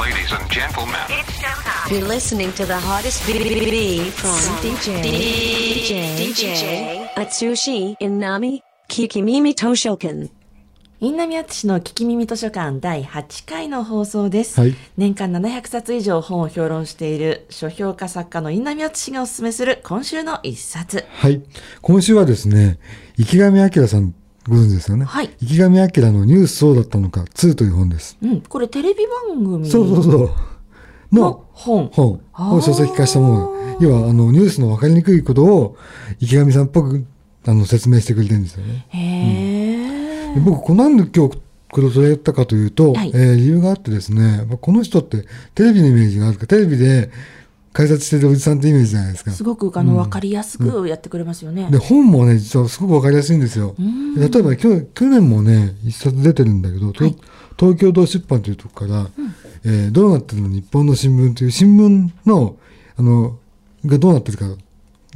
Ladies and gentlemen, You're listening to the hottest BBB from DJ DJ DJ Atsushi Inami Kikimimi Toshokan. インナミアツシの聞き耳図書館第8回の放送です、はい年間700冊以上本を評論している書評家作家のインナミアツシがおすすめする今週の一冊はい。今週はですね、池上彰さんご存知ですよね。はい池上彰のニュースそうだったのか2という本です。うんこれテレビ番組そうそうそう。のの本本を書籍化したもの。要は、あの、ニュースの分かりにくいことを池上さんっぽくあの説明してくれてるんですよね。へえ、で僕、このなんで今日これを取り上げたかというと、はいえー理由があってですね、まあこの人ってテレビのイメージがあるから、テレビで解説してるおじさんってイメージじゃないですか。すごくあの分かりやすくやってくれますよね、で、本もね、実はすごくわかりやすいんですよ。例えば去去年もね、一冊出てるんだけど、と東京堂出版というとこから、えーどうなってるの日本の新聞という新聞の、あの、がどうなってるか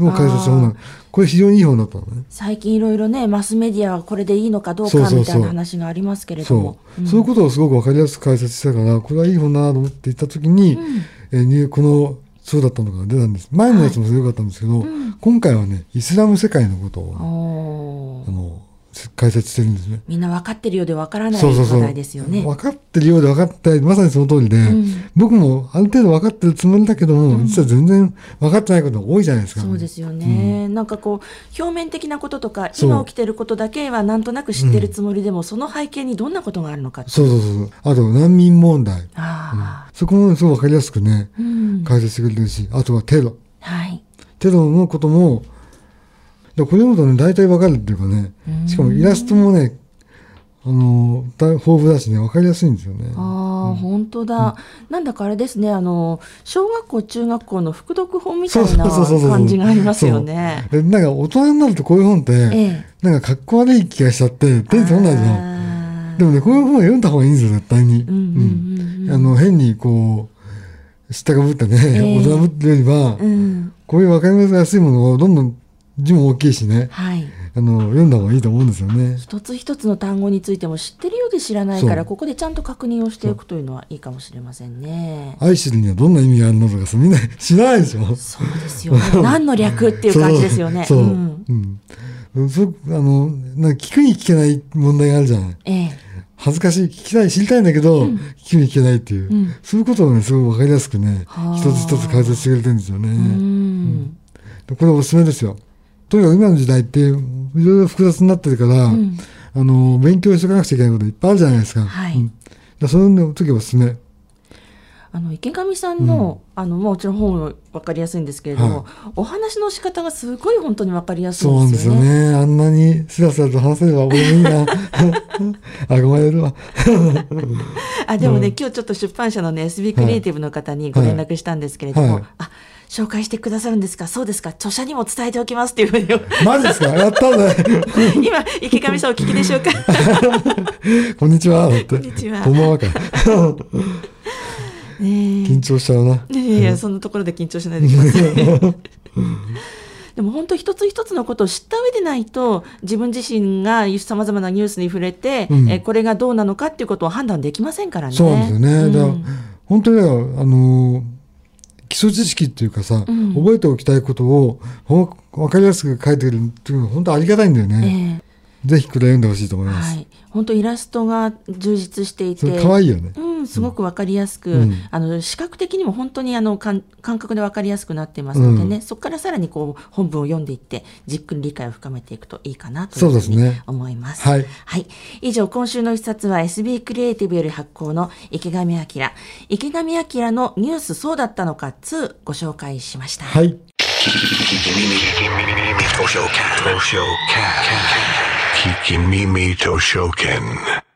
を解説本なの。これ非常にいい本だったのね。最近いろいろねマスメディアはこれでいいのかどうかみたいな話がありますけれども。そう、いうことをすごくわかりやすく解説したから、これはいい本だなと思って言ったときに、えーにこの、そうだったのが出たんです。前のやつもすごかったんですけど、今回はね、イスラム世界のことを、あの、解説してるんですね。みんな分かってるようで分からない。話題ですよね。分かってるようで分かってない。まさにその通りで、僕もある程度分かってるつもりだけども、実は全然分かってないことが多いじゃないですか。そうですよね、なんかこう表面的なこととか今起きてることだけはなんとなく知ってるつもりでも、その背景にどんなことがあるのかそうそうそう。あと、難民問題。あそこもすごい分かりやすくね、解説してくれてるし、あとはテロ。はい。テロのことも、でこれ読むとね、大体分かるっていうかね、しかもイラストもね、あの、大豊富だしね、分かりやすいんですよね。ああ、本当だ、なんだかあれですね、あの小学校、中学校の副読本みたいな感じがありますよね。でなんか大人になるとこういう本って、ええなんかかっこ悪い気がしちゃって、手に取らないじゃん。でもね、こういう本は読んだ方がいいんですよ、絶対に。あの、変にこう、知ったかぶってね、ええ大人ぶってるよりは、うん、こういう分かりやすいものをどんどん字も大きいしね、はい。あの、読んだ方がいいと思うんですよね。一つ一つの単語についても知ってるようで知らないから、ここでちゃんと確認をしていくというのはいいかもしれませんね。愛してるにはどんな意味があるのとかさ、みんな知らないでしょ。そうですよね。何の略っていう感じですよね。そう。そうんうん。そあの、なんか聞くに聞けない問題があるじゃない。ええ。恥ずかしい、聞きたい、知りたいんだけど、聞くに聞けないっていう、んそういうことをね、すごい分かりやすくねはあ、一つ一つ解説してくれてるんですよね。うん。これおすすめですよ。とにかく今の時代って、いろいろ複雑になってるから、んあの、勉強しておかなくちゃいけないこといっぱいあるじゃないですか。はいうん、そういう時おすすめ。あの池上さんの、あのもちろん本は分かりやすいんですけれども、お話の仕方がすごい本当に分かりやすいそうなんんですすよね。あんなにスラスラと話せれば俺もいいな。憧れるわ。あでもね、今日ちょっと出版社のね SB クリエイティブの方にご連絡したんですけれども、はい。あ紹介してくださるんですか？そうですか。著者にも伝えておきますっていうふうに。マジですか？やったんだ 今池上さんお聞きでしょうか？こんにちは。こんにちは。こんばんは緊張しちゃうな。えいやいやそんなところで緊張しないでください でも本当一つ一つのことを知った上でないと自分自身がさまざまなニュースに触れて、うんえこれがどうなのかっていうことを判断できませんからね。そうなんですよね。うんだから本当にあのー基礎知識っていうかさ、ん覚えておきたいことをほ分かりやすく書いてるっていうのは本当ありがたいんだよね。ええぜひこれ読んでほしいと思います。はい、本当イラストが充実していて、可愛いよね。うん、すごくわかりやすく、うんあの視覚的にも本当にあの感感覚でわかりやすくなってますのでね、うんそこからさらにこう本文を読んでいってじっくり理解を深めていくといいかなといそううふうに思います。はい以上今週の一冊は SB クリエイティブより発行の池上彰池上彰のニュースそうだったのか2ご紹介しました。はい。Kikimimi Toshoken. Kikimimi Toshoken.